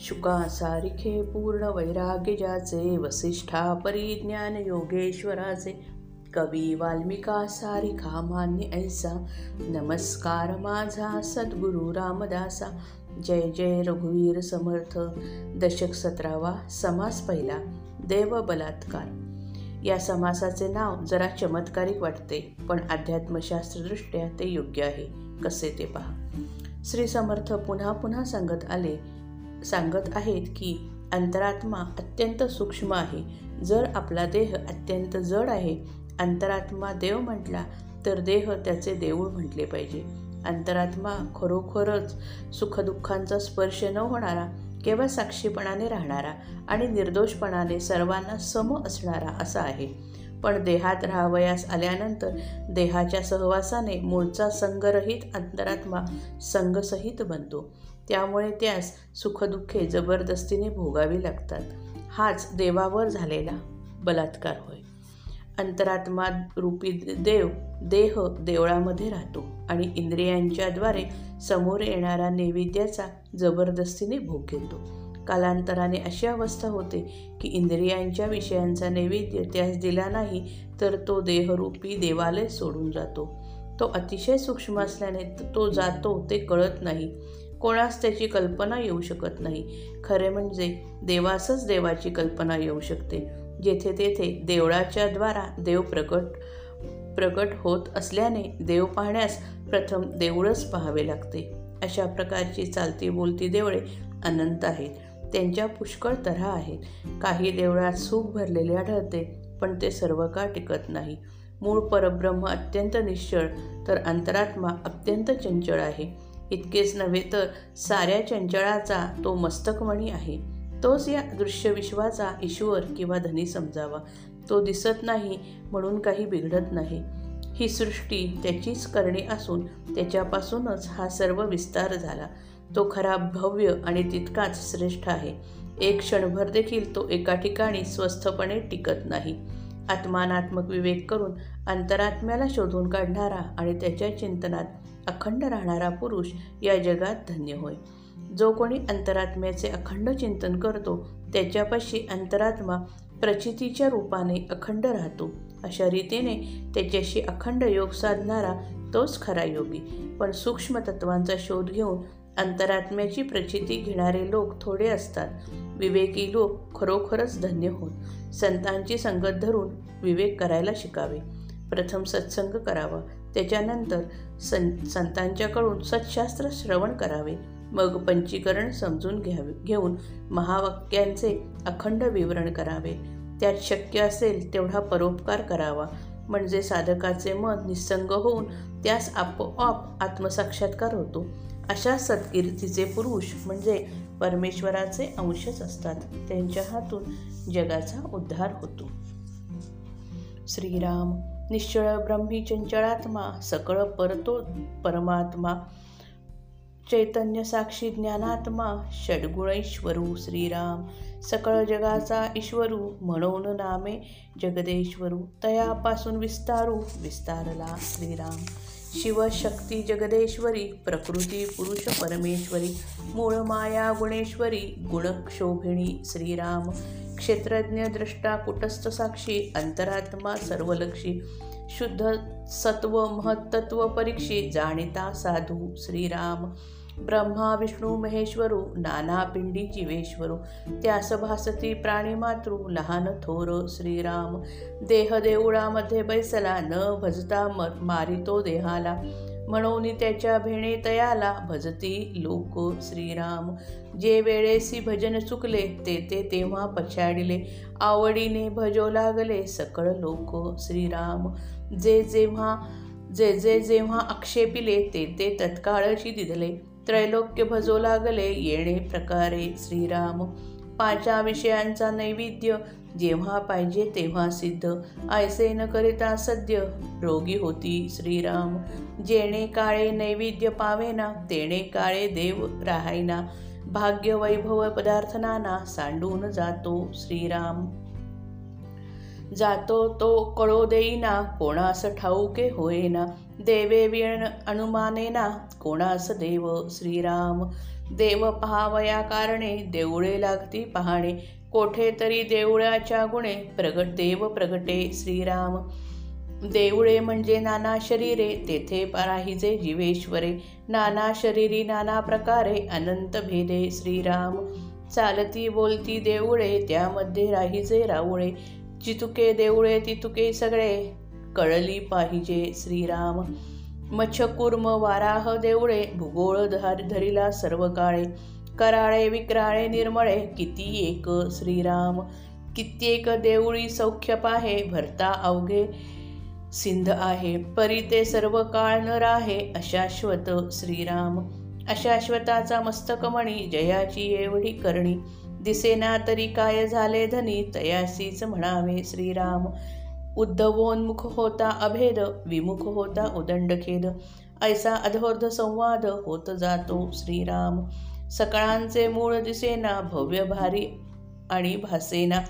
शुका सारिखे पूर्ण वैराग्यजाचे वसिष्ठा परिज्ञान योगेश्वराचे कवी वाल्मिका सारिखा मान्य ऐसा। नमस्कार माझा सद्गुरु रामदासा। जय जय रघुवीर समर्थ। दशक सतरावा समास पहिला। देव बलात्कार। या समासाचे नाव जरा चमत्कारिक वाटते पण अध्यात्मशास्त्रदृष्ट्या ते योग्य आहे. कसे ते पहा? श्री समर्थ पुन्हा पुन्हा सांगत आले सांगत आहेत की अंतरात्मा अत्यंत सूक्ष्म आहे. जर आपला देह अत्यंत जड आहे अंतरात्मा देव म्हटला तर देह त्याचे देऊळ म्हटले पाहिजे. अंतरात्मा खरोखरच सुखदुःखांचा स्पर्श न होणारा केवळ साक्षीपणाने राहणारा आणि निर्दोषपणाने सर्वांना सम असणारा असा आहे. पण देहात राहावयास आल्यानंतर देहाच्या सहवासाने मूळचा संगरहित अंतरात्मा संगसहित बनतो. त्यामुळे त्यास सुखदुःखे जबरदस्तीने भोगावी लागतात. हाच देवावर झालेला बलात्कार होय. अंतरात्मा रूपी देव देह देवळामध्ये राहतो आणि इंद्रियांच्याद्वारे समोर येणारा नैवेद्याचा जबरदस्तीने भोग घेतो. कालांतराने अशी अवस्था होते की इंद्रियांच्या विषयांचा नैवेद्य त्यास दिला नाही तर तो देहरूपी देवालय सोडून जातो. तो अतिशय सूक्ष्म असल्याने तो जातो ते कळत नाही. कोणास त्याची कल्पना येऊ शकत नाही. खरे म्हणजे देवासच देवाची कल्पना येऊ शकते. जेथे तेथे देवळाच्या द्वारा देव प्रकट प्रकट होत असल्याने देव पाहण्यास प्रथम देऊळच पाहावे लागते. अशा प्रकारची चालती बोलती देवळे अनंत आहेत. त्यांच्या पुष्कळ तऱ्हा आहेत. काही देवळात सुख भरलेले आढळते पण ते सर्व काळ टिकत नाही? मूळ परब्रह्म अत्यंत निश्चळ तर अंतरात्मा अत्यंत चंचळ आहे. इतकेच नव्हे तर साऱ्या चंचळाचा तो मस्तकमणी आहे. तोच या दृश्यविश्वाचा ईश्वर किंवा धनी समजावा. तो दिसत नाही म्हणून काही बिघडत नाही. ही सृष्टी त्याचीच करणी असून त्याच्यापासूनच हा सर्व विस्तार झाला. तो खरा भव्य आणि तितकाच श्रेष्ठ आहे. एक क्षणभर देखील तो एका ठिकाणी स्वस्थपणे टिकत नाही. आत्मानात्मक विवेक करून अंतरात्म्याला शोधून काढणारा आणि त्याच्या चिंतनात अखंड राहणारा पुरुष या जगात धन्य होय. जो कोणी अंतरात्म्याचे अखंड चिंतन करतो त्याच्यापाशी अंतरात्मा प्रचितीच्या रूपाने अखंड राहतो. अशा रीतीने त्याच्याशी अखंड योग साधणारा तोच खरा योगी. पण सूक्ष्म तत्वांचा शोध घेऊन अंतरात्म्याची प्रचिती घेणारे लोक थोडे असतात. विवेकी लोक खरोखरच धन्य होत. संतांची संगत धरून विवेक करायला शिकावे. प्रथम सत्संग करावा. त्याच्यानंतर सं संतांच्याकडून सत्शास्त्र श्रवण करावे. मग पंचीकरण समजून घ्यावे घेऊन महावाक्यांचे अखंड विवरण करावे. त्यात शक्य असेल तेवढा परोपकार करावा. म्हणजे साधकाचे मन निस्संग होऊन त्यास आपोआप आत्मसाक्षात्कार होतो. अशा सत्कीर्तीचे पुरुष म्हणजे परमेश्वराचे अंशच असतात. त्यांच्या हातून जगाचा उद्धार होतो. श्रीराम. निश्चळ ब्रह्मी चंचळात्मा सकळ परतो परमात्मा. चैतन्य साक्षी ज्ञानात्मा षडगुणैश्वरू श्रीराम. सकळ जगाचा ईश्वरू म्हणून नामे जगदेश्वरू. तयापासून विस्तारू विस्तारला श्रीराम. शिवशक्ती जगदेश्वरी प्रकृती पुरुष परमेश्वरी. मूळ माया गुणेश्वरी गुणक्षोभिणी श्रीराम. क्षेत्रज्ञ दृष्टा कुटस्थ साक्षी अंतरात्मा सर्वलक्षी शुद्ध सत्व महत्त्व परीक्षी जाणिता साधू श्रीराम ब्रह्मा विष्णू महेश्वरू नाना पिंडी जीवेश्वरू त्यास भासती प्राणीमातृ लहान थोर श्रीराम देह देवळामध्ये बैसला न भजता म मारितो देहाला म्हणून त्याच्या भेणे तयाला भजती लोक श्रीराम. जे वेळेसी भजन चुकले ते ते तेव्हा पछाडिले. आवडीने भजो लागले सकळ लोक श्रीराम. जे जेव्हा जे जे जेव्हा आक्षेपिले ते ते तत्काळशी दिदले. त्रैलोक्य भजो लागले येणे प्रकारे श्रीराम. पाचा विषयांचा नैवेद्य जेव्हा पाहिजे तेव्हा सिद्ध. आयसे न करिता सद्य. रोगी होती श्रीराम. जेणे काळे नैवेद्य पावेना तेणे काळे देव राहायना. भाग्य वैभव पदार्थ नाना सांडून जातो श्रीराम. जातो तो कळो देईना कोणास ठाऊके होईना देवे विण अनुमानेना कोणास देव श्रीराम. देव पहावया कारणे देवळे लागती पहाणे. कोठेतरी देवळाच्या गुणे प्रगट देव प्रगटे श्रीराम. देवळे म्हणजे नाना शरीरे तेथे पराहिजे जीवेश्वरे. नाना शरीरी नाना प्रकारे अनंत भेदे श्रीराम. चालती बोलती देवळे त्यामध्ये राहिजे रावळे. चितुके देवळे तितुके सगळे. कळली पाहिजे श्रीराम. मच्छकुर्म वाराह देवळे भूगोळ धार धरिला सर्व काळे कराळे विक्राळे निर्मळे किती एक श्रीराम कित्येक देवळी सौख्य पाहे भरता अवघे सिंध आहे. परी ते सर्व काळ न राहे अशाश्वत श्रीराम. अशाश्वताचा मस्तकमणी जयाची एवढी करणी. दिसेना तरी काय झाले धनी तयासीच म्हणावे श्रीराम. उद्धवोन्मुख होता अभेद विमुख होता उदंडखेद. ऐसा अधोर्ध संवाद होत जातो श्रीराम. सकळांचे मूळ दिसेना भव्य भारी आणि भासेना.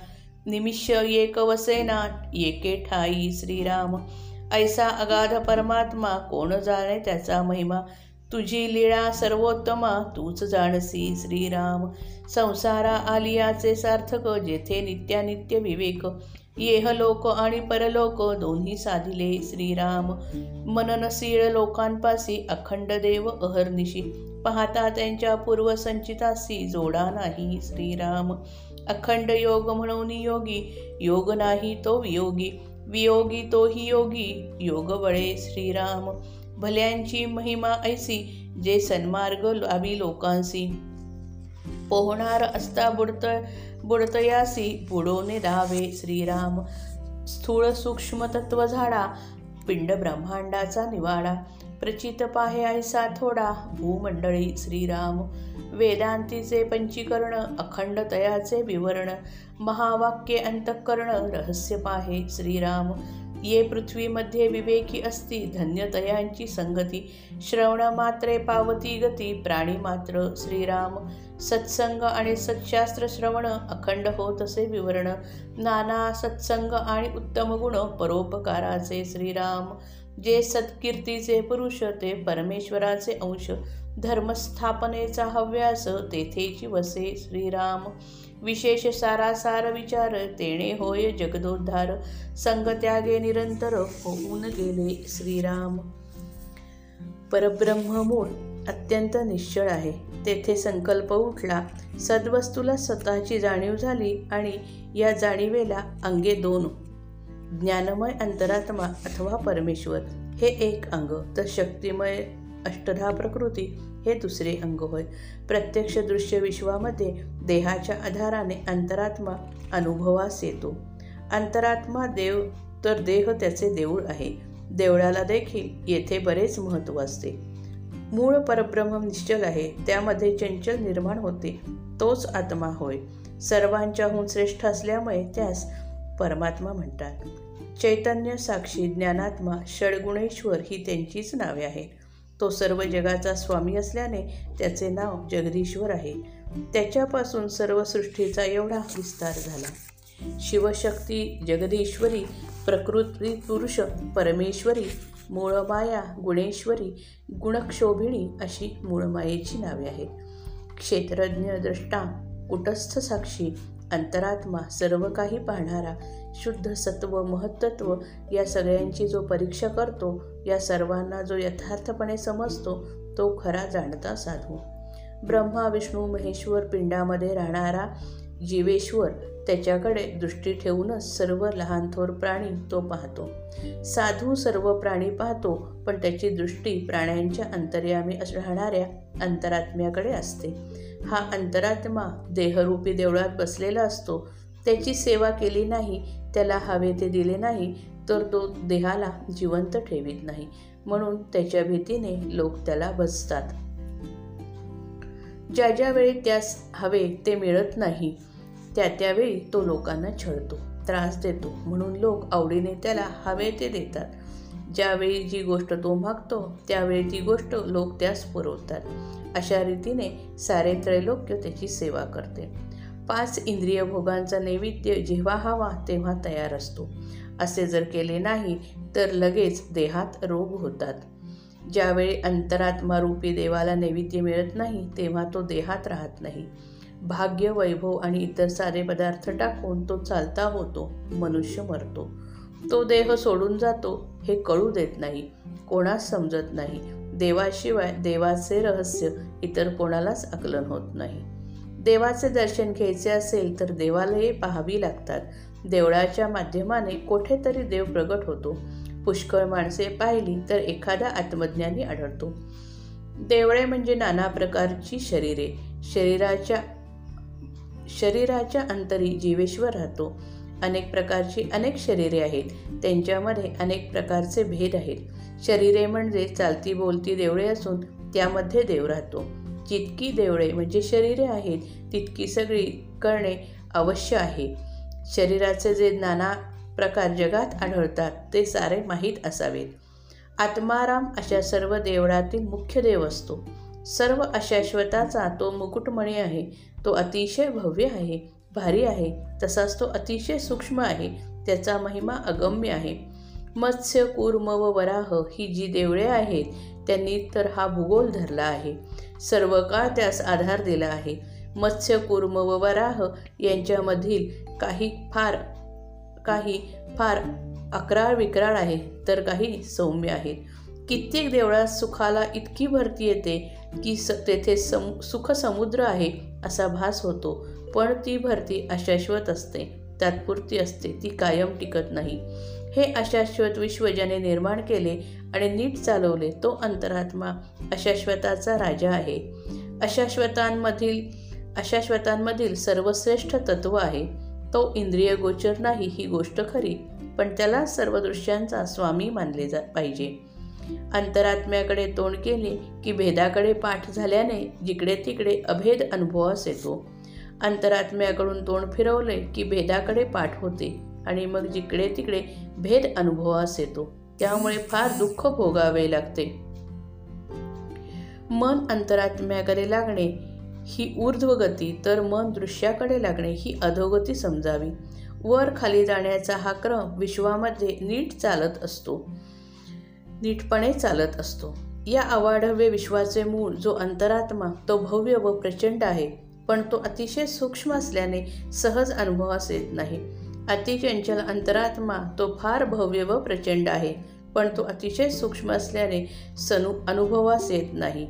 निमिष एक वसेना एके ठाई श्रीराम. ऐसा अगाध परमात्मा कोण जाणे त्याचा महिमा? तुझी लीळा सर्वोत्तमा तूच जाणसी श्रीराम. संसारा आलियाचे सार्थक जेथे नित्यानित्य विवेक. येह लोक आणि परलोक दोन्ही साधिले श्रीराम. मननशीळ लोकांपासी अखंड देव अहर्निशी. पाहता त्यांच्या पूर्वसंचितासी जोडा नाही श्रीराम. अखंड योग म्हणून योगी योग नाही तो वियोगी. वियोगी तोही योगी योग बळे श्रीराम. भल्यांची महिमा ऐसी जे सन्मार्ग लावी लोकांसी. पोहणार असता बुडत बुडतयासी बुडोने धावे श्रीराम. स्थूळ सूक्ष्म तत्व झाडा पिंड ब्रह्मांडाचा निवाडा. प्रचित पाहे ऐसा थोडा भूमंडळी श्रीराम. वेदांतीचे पंचीकरण अखंड तयाचे विवरण महावाक्ये अंतःकरण रहस्य पाहे श्रीराम. ये पृथ्वीमध्ये विवेकी असती धन्यतयांची संगती. श्रवण मात्रे पावती गती प्राणी मात्र श्रीराम. सत्संग आणि सत्शास्त्र श्रवण अखंड होत असे विवरण. नाना सत्संग आणि उत्तम गुण परोपकाराचे श्रीराम. जे सत्कीर्तीचे पुरुष ते परमेश्वराचे अंश धर्मस्थापनेचा हव्यास तेथेची वसे श्रीराम. विशेष सारासार विचार तेणे होय जगदोद्धार संगत्यागे निरंतर होऊन गेले श्रीराम. परब्रह्म मूळ अत्यंत निश्चळ आहे. तेथे संकल्प उठला सद्वस्तूला स्वतःची जाणीव झाली आणि या जाणीवेला अंगे दोन. ज्ञानमय अंतरात्मा अथवा परमेश्वर हे एक अंग तर शक्तिमय अष्टधा प्रकृती हे दुसरे अंग होय. प्रत्यक्ष दृश्य विश्वामध्ये देहाच्या आधाराने अंतरात्मा अनुभवास येतो. अंतरात्मा देव तर देह त्याचे देऊळ आहे. देवळाला देखील येथे बरेच महत्त्व असते. मूळ परब्रह्म निश्चल आहे त्यामध्ये चंचल निर्माण होते तोच आत्मा होय. सर्वांच्याहून श्रेष्ठ असल्यामुळे त्यास परमात्मा म्हणतात. चैतन्य साक्षी ज्ञानात्मा षडगुणेश्वर ही त्यांचीच नावे आहेत. तो सर्व जगाचा स्वामी असल्याने त्याचे नाव जगदीश्वर आहे. त्याच्यापासून सर्व सृष्टीचा एवढा विस्तार झाला. शिवशक्ती जगदीश्वरी प्रकृती पुरुष परमेश्वरी मूळमाया गुणेश्वरी गुणक्षोभिणी अशी मूळमायेची नावे आहेत. क्षेत्रज्ञ द्रष्टा कुटस्थ साक्षी अंतरात्मा सर्व काही पाहणारा शुद्ध सत्व महत्त्व या सगळ्यांची जो परीक्षा करतो या सर्वांना जो यथार्थपणे समजतो तो खरा जाणता साधू. ब्रह्मा विष्णू महेश्वर पिंडामध्ये राहणारा जीवेश्वर त्याच्याकडे दृष्टी ठेवूनच सर्व लहान थोर प्राणी तो पाहतो. साधू सर्व प्राणी पाहतो पण त्याची दृष्टी प्राण्यांच्या अंतर्यामी राहणाऱ्या अंतरात्म्याकडे असते. हा अंतरात्मा देहरूपी देवळात बसलेला असतो. त्याची सेवा केली नाही त्याला हवे ते दिले नाही तर तो देहाला जिवंत ठेवीत नाही. म्हणून त्याच्या भीतीने लोक त्याला बसतात. ज्या ज्या वेळी त्यास हवे ते मिळत नाही त्या त्यावेळी तो लोकांना छळतो त्रास देतो म्हणून लोक आवडीने त्याला हवे ते देतात. ज्यावेळी जी गोष्ट तो मागतो त्यावेळी ती गोष्ट लोक त्यास पुरवतात. अशा रीतीने सारे त्रैलोक्य त्याची सेवा करते. पाच इंद्रिय भोगांचा नैवेद्य जेव्हा हवा तेव्हा तयार असतो. असे जर केले नाही तर लगेच देहात रोग होतात. ज्यावेळी अंतरात्मारूपी देवाला नैवेद्य मिळत नाही तेव्हा तो देहात राहत नाही. भाग्य वैभव आणि इतर सारे पदार्थ टाकून तो चालता होतो. मनुष्य मरतो. तो देह सोडून जातो हे कळू देत नाही. कोणास समजत नाही. देवाशिवाय देवाचे रहस्य इतर कोणालाच आकलन होत नाही. देवाचे दर्शन घ्यायचे असेल तर देवालये पाहावी लागतात. देवळाच्या माध्यमाने कोठेतरी देव प्रगट होतो. पुष्कळ माणसे पाहिली तर एखादा आत्मज्ञानी आढळतो. देवळे म्हणजे नाना प्रकारची शरीरे. शरीराच्या शरीराच्या अंतरी जीवेश्वर राहतो. अनेक प्रकारची अनेक शरीरे आहेत. त्यांच्यामध्ये अनेक प्रकारचे भेद आहेत. शरीरे म्हणजे चालती बोलती देवळे असून त्यामध्ये देव राहतो. जितकी देवळे म्हणजे शरीरे आहेत तितकी सगळी करणे अवश्य आहे. शरीराचे जे नाना प्रकार जगात आढळतात ते सारे माहीत असावेत. आत्माराम अशा सर्व देवळातील मुख्य देव असतो. सर्व अशाश्वताचा तो मुकुटमणी आहे तो अतिशय भव्य आहे भारी आहे तसाच तो अतिशय सूक्ष्म आहे त्याचा महिमा अगम्य आहे. मत्स्य कूर्म व वराह ही जी देवळे आहेत त्यांनी तर हा भूगोल धरला आहे. सर्व काळ त्यास आधार दिला आहे. मत्स्य कूर्म व वराह यांच्यामधील काही फार काही फार अकराळ विक्राळ आहे तर काही सौम्य आहेत. कित्येक देवळात सुखाला इतकी भरती येते की स तेथे सम सुखसमुद्र आहे असा भास होतो. पण ती भरती अशाश्वत असते. तात्पुरती असते. ती कायम टिकत नाही. हे अशाश्वत विश्व ज्याने निर्माण केले आणि नीट चालवले तो अंतरात्मा अशाश्वताचा राजा आहे. अशाश्वतांमधील अशाश्वतांमधील सर्वश्रेष्ठ तत्व आहे. तो इंद्रिय गोचर नाही ही गोष्ट खरी पण त्याला सर्व दृश्यांचा स्वामी मानले जा पाहिजे. अंतरात्म्याकडे तोंड केले की भेदाकडे पाठ झाल्याने जिकडे तिकडे अभेद अनुभवास येतो. अंतरात्म्याकडून तोंड फिरवले की भेदाकडे पाठ होते आणि मग जिकडे तिकडे भेद अनुभवास येतो. त्यामुळे फार दुःख भोगावे लागते. मन अंतरात्म्याकडे लागणे ही ऊर्ध्वगती तर मन दृश्याकडे लागणे ही अधोगती समजावी. वर खाली जाण्याचा हा क्रम विश्वामध्ये नीट चालत असतो. नीटपणे चालत असतो. या अवाढव्य विश्वाचे मूळ जो अंतरात्मा तो भव्य व प्रचंड आहे पण तो अतिशय सूक्ष्म असल्याने सहज अनुभवास येत नाही. अतिचंचल अंतरात्मा तो फार भव्य व प्रचंड आहे पण तो अतिशय सूक्ष्म असल्याने सनु अनुभवास येत नाही.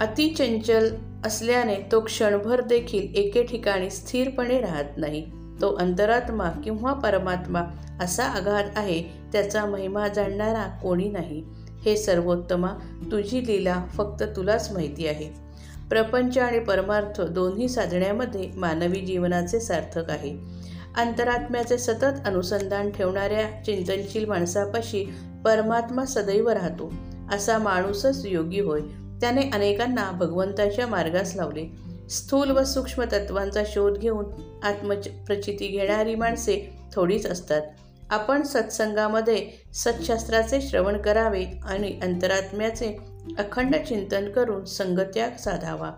अतिचंचल असल्याने तो क्षणभर देखील एके ठिकाणी स्थिरपणे राहत नाही. तो अंतरात्मा किंवा परमात्मा असा आघात आहे त्याचा महिमा जाणणारा कोणी नाही हे सर्वोत्तमा तुझी लीला फक्त तुलाच माहिती आहे. प्रपंच आणि परमार्थ दोन्ही साधण्यामध्ये मानवी जीवनाचे सार्थक आहे. अंतरात्म्याचे सतत अनुसंधान ठेवणाऱ्या चिंतनशील माणसापाशी परमात्मा सदैव राहतो असा माणूसच योगी होय. त्याने अनेकांना भगवंताच्या मार्गास लावले. स्थूल व सूक्ष्म तत्वांचा शोध घेऊन आत्मप्रचिती घेणारी माणसे थोडीच असतात. आपण सत्संगामध्ये सत्शास्त्राचे श्रवण करावे आणि अंतरात्म्याचे अखंड चिंतन करून संगत्याग साधावा.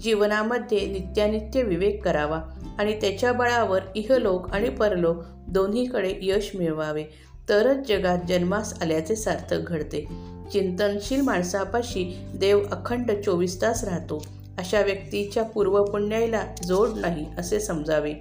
जीवनामध्ये नित्यानित्य विवेक करावा आणि त्याच्या बळावर इहलोक आणि परलोक दोन्हीकडे यश मिळवावे. तरच जगात जन्मास आल्याचे सार्थक घडते. चिंतनशील माणसापाशी देव अखंड चोवीस तास राहतो. अशा व्यक्तीच्या पूर्वपुण्याला जोड नाही असे समजावे.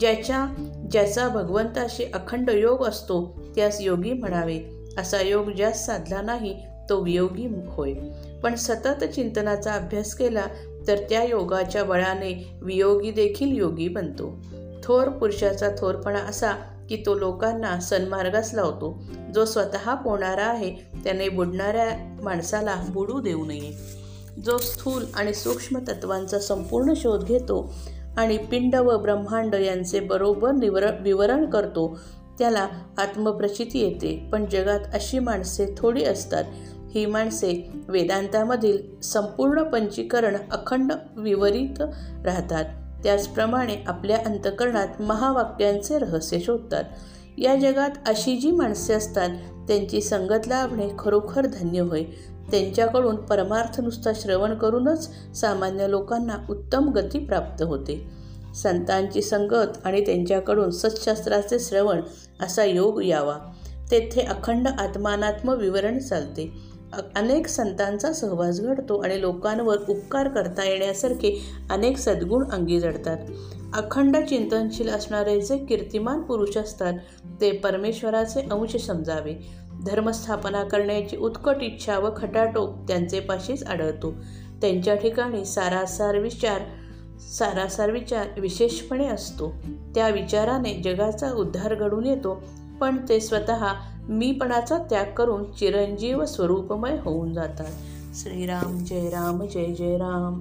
ज्याच्या ज्याचा भगवंताशी अखंड योग असतो त्यास योगी म्हणावे. असा योग ज्यास साधला नाही तो वियोगी होय. पण सतत चिंतनाचा अभ्यास केला तर त्या योगाच्या बळाने वियोगी देखील योगी बनतो. थोर पुरुषाचा थोरपणा असा की तो लोकांना सन्मार्गास लावतो. जो स्वतः पोणारा आहे त्याने बुडणाऱ्या माणसाला बुडू देऊ नये. जो स्थूल आणि सूक्ष्म तत्वांचा संपूर्ण शोध घेतो आणि पिंड व ब्रह्मांड यांचे बरोबर निवर विवरण करतो त्याला आत्मप्रचिती येते. पण जगात अशी माणसे थोडी असतात. ही माणसे वेदांतामधील संपूर्ण पंचीकरण अखंड विवरित राहतात. त्याचप्रमाणे आपल्या अंतकरणात महावाक्यांचे रहस्य शोधतात. या जगात अशी जी माणसे असतात त्यांची संगत लाभणे खरोखर धन्य होय. त्यांच्याकडून परमार्थ नुसता श्रवण करूनच सामान्य लोकांना उत्तम गती प्राप्त होते. संतांची संगत आणि त्यांच्याकडून सत्शास्त्राचे श्रवण असा योग यावा. तेथे अखंड आत्मानात्म विवरण चालते. अनेक संतांचा सहवास घडतो आणि लोकांवर उपकार करता येण्यासारखे अनेक सद्गुण अंगी जडतात. अखंड चिंतनशील असणारे जे कीर्तिमान पुरुष असतात ते परमेश्वराचे अंश समजावे. धर्मस्थापना करण्याची उत्कट इच्छा व खटाटोप त्यांचे पाशीच आढळतो. त्यांच्या ठिकाणी सारासार विचार सारासार विचार विशेषपणे असतो. त्या विचाराने जगाचा उद्धार घडून येतो पण ते स्वतः मीपणाचा त्याग करून चिरंजीव स्वरूपमय होऊन जातात. श्रीराम जय राम जय जय राम.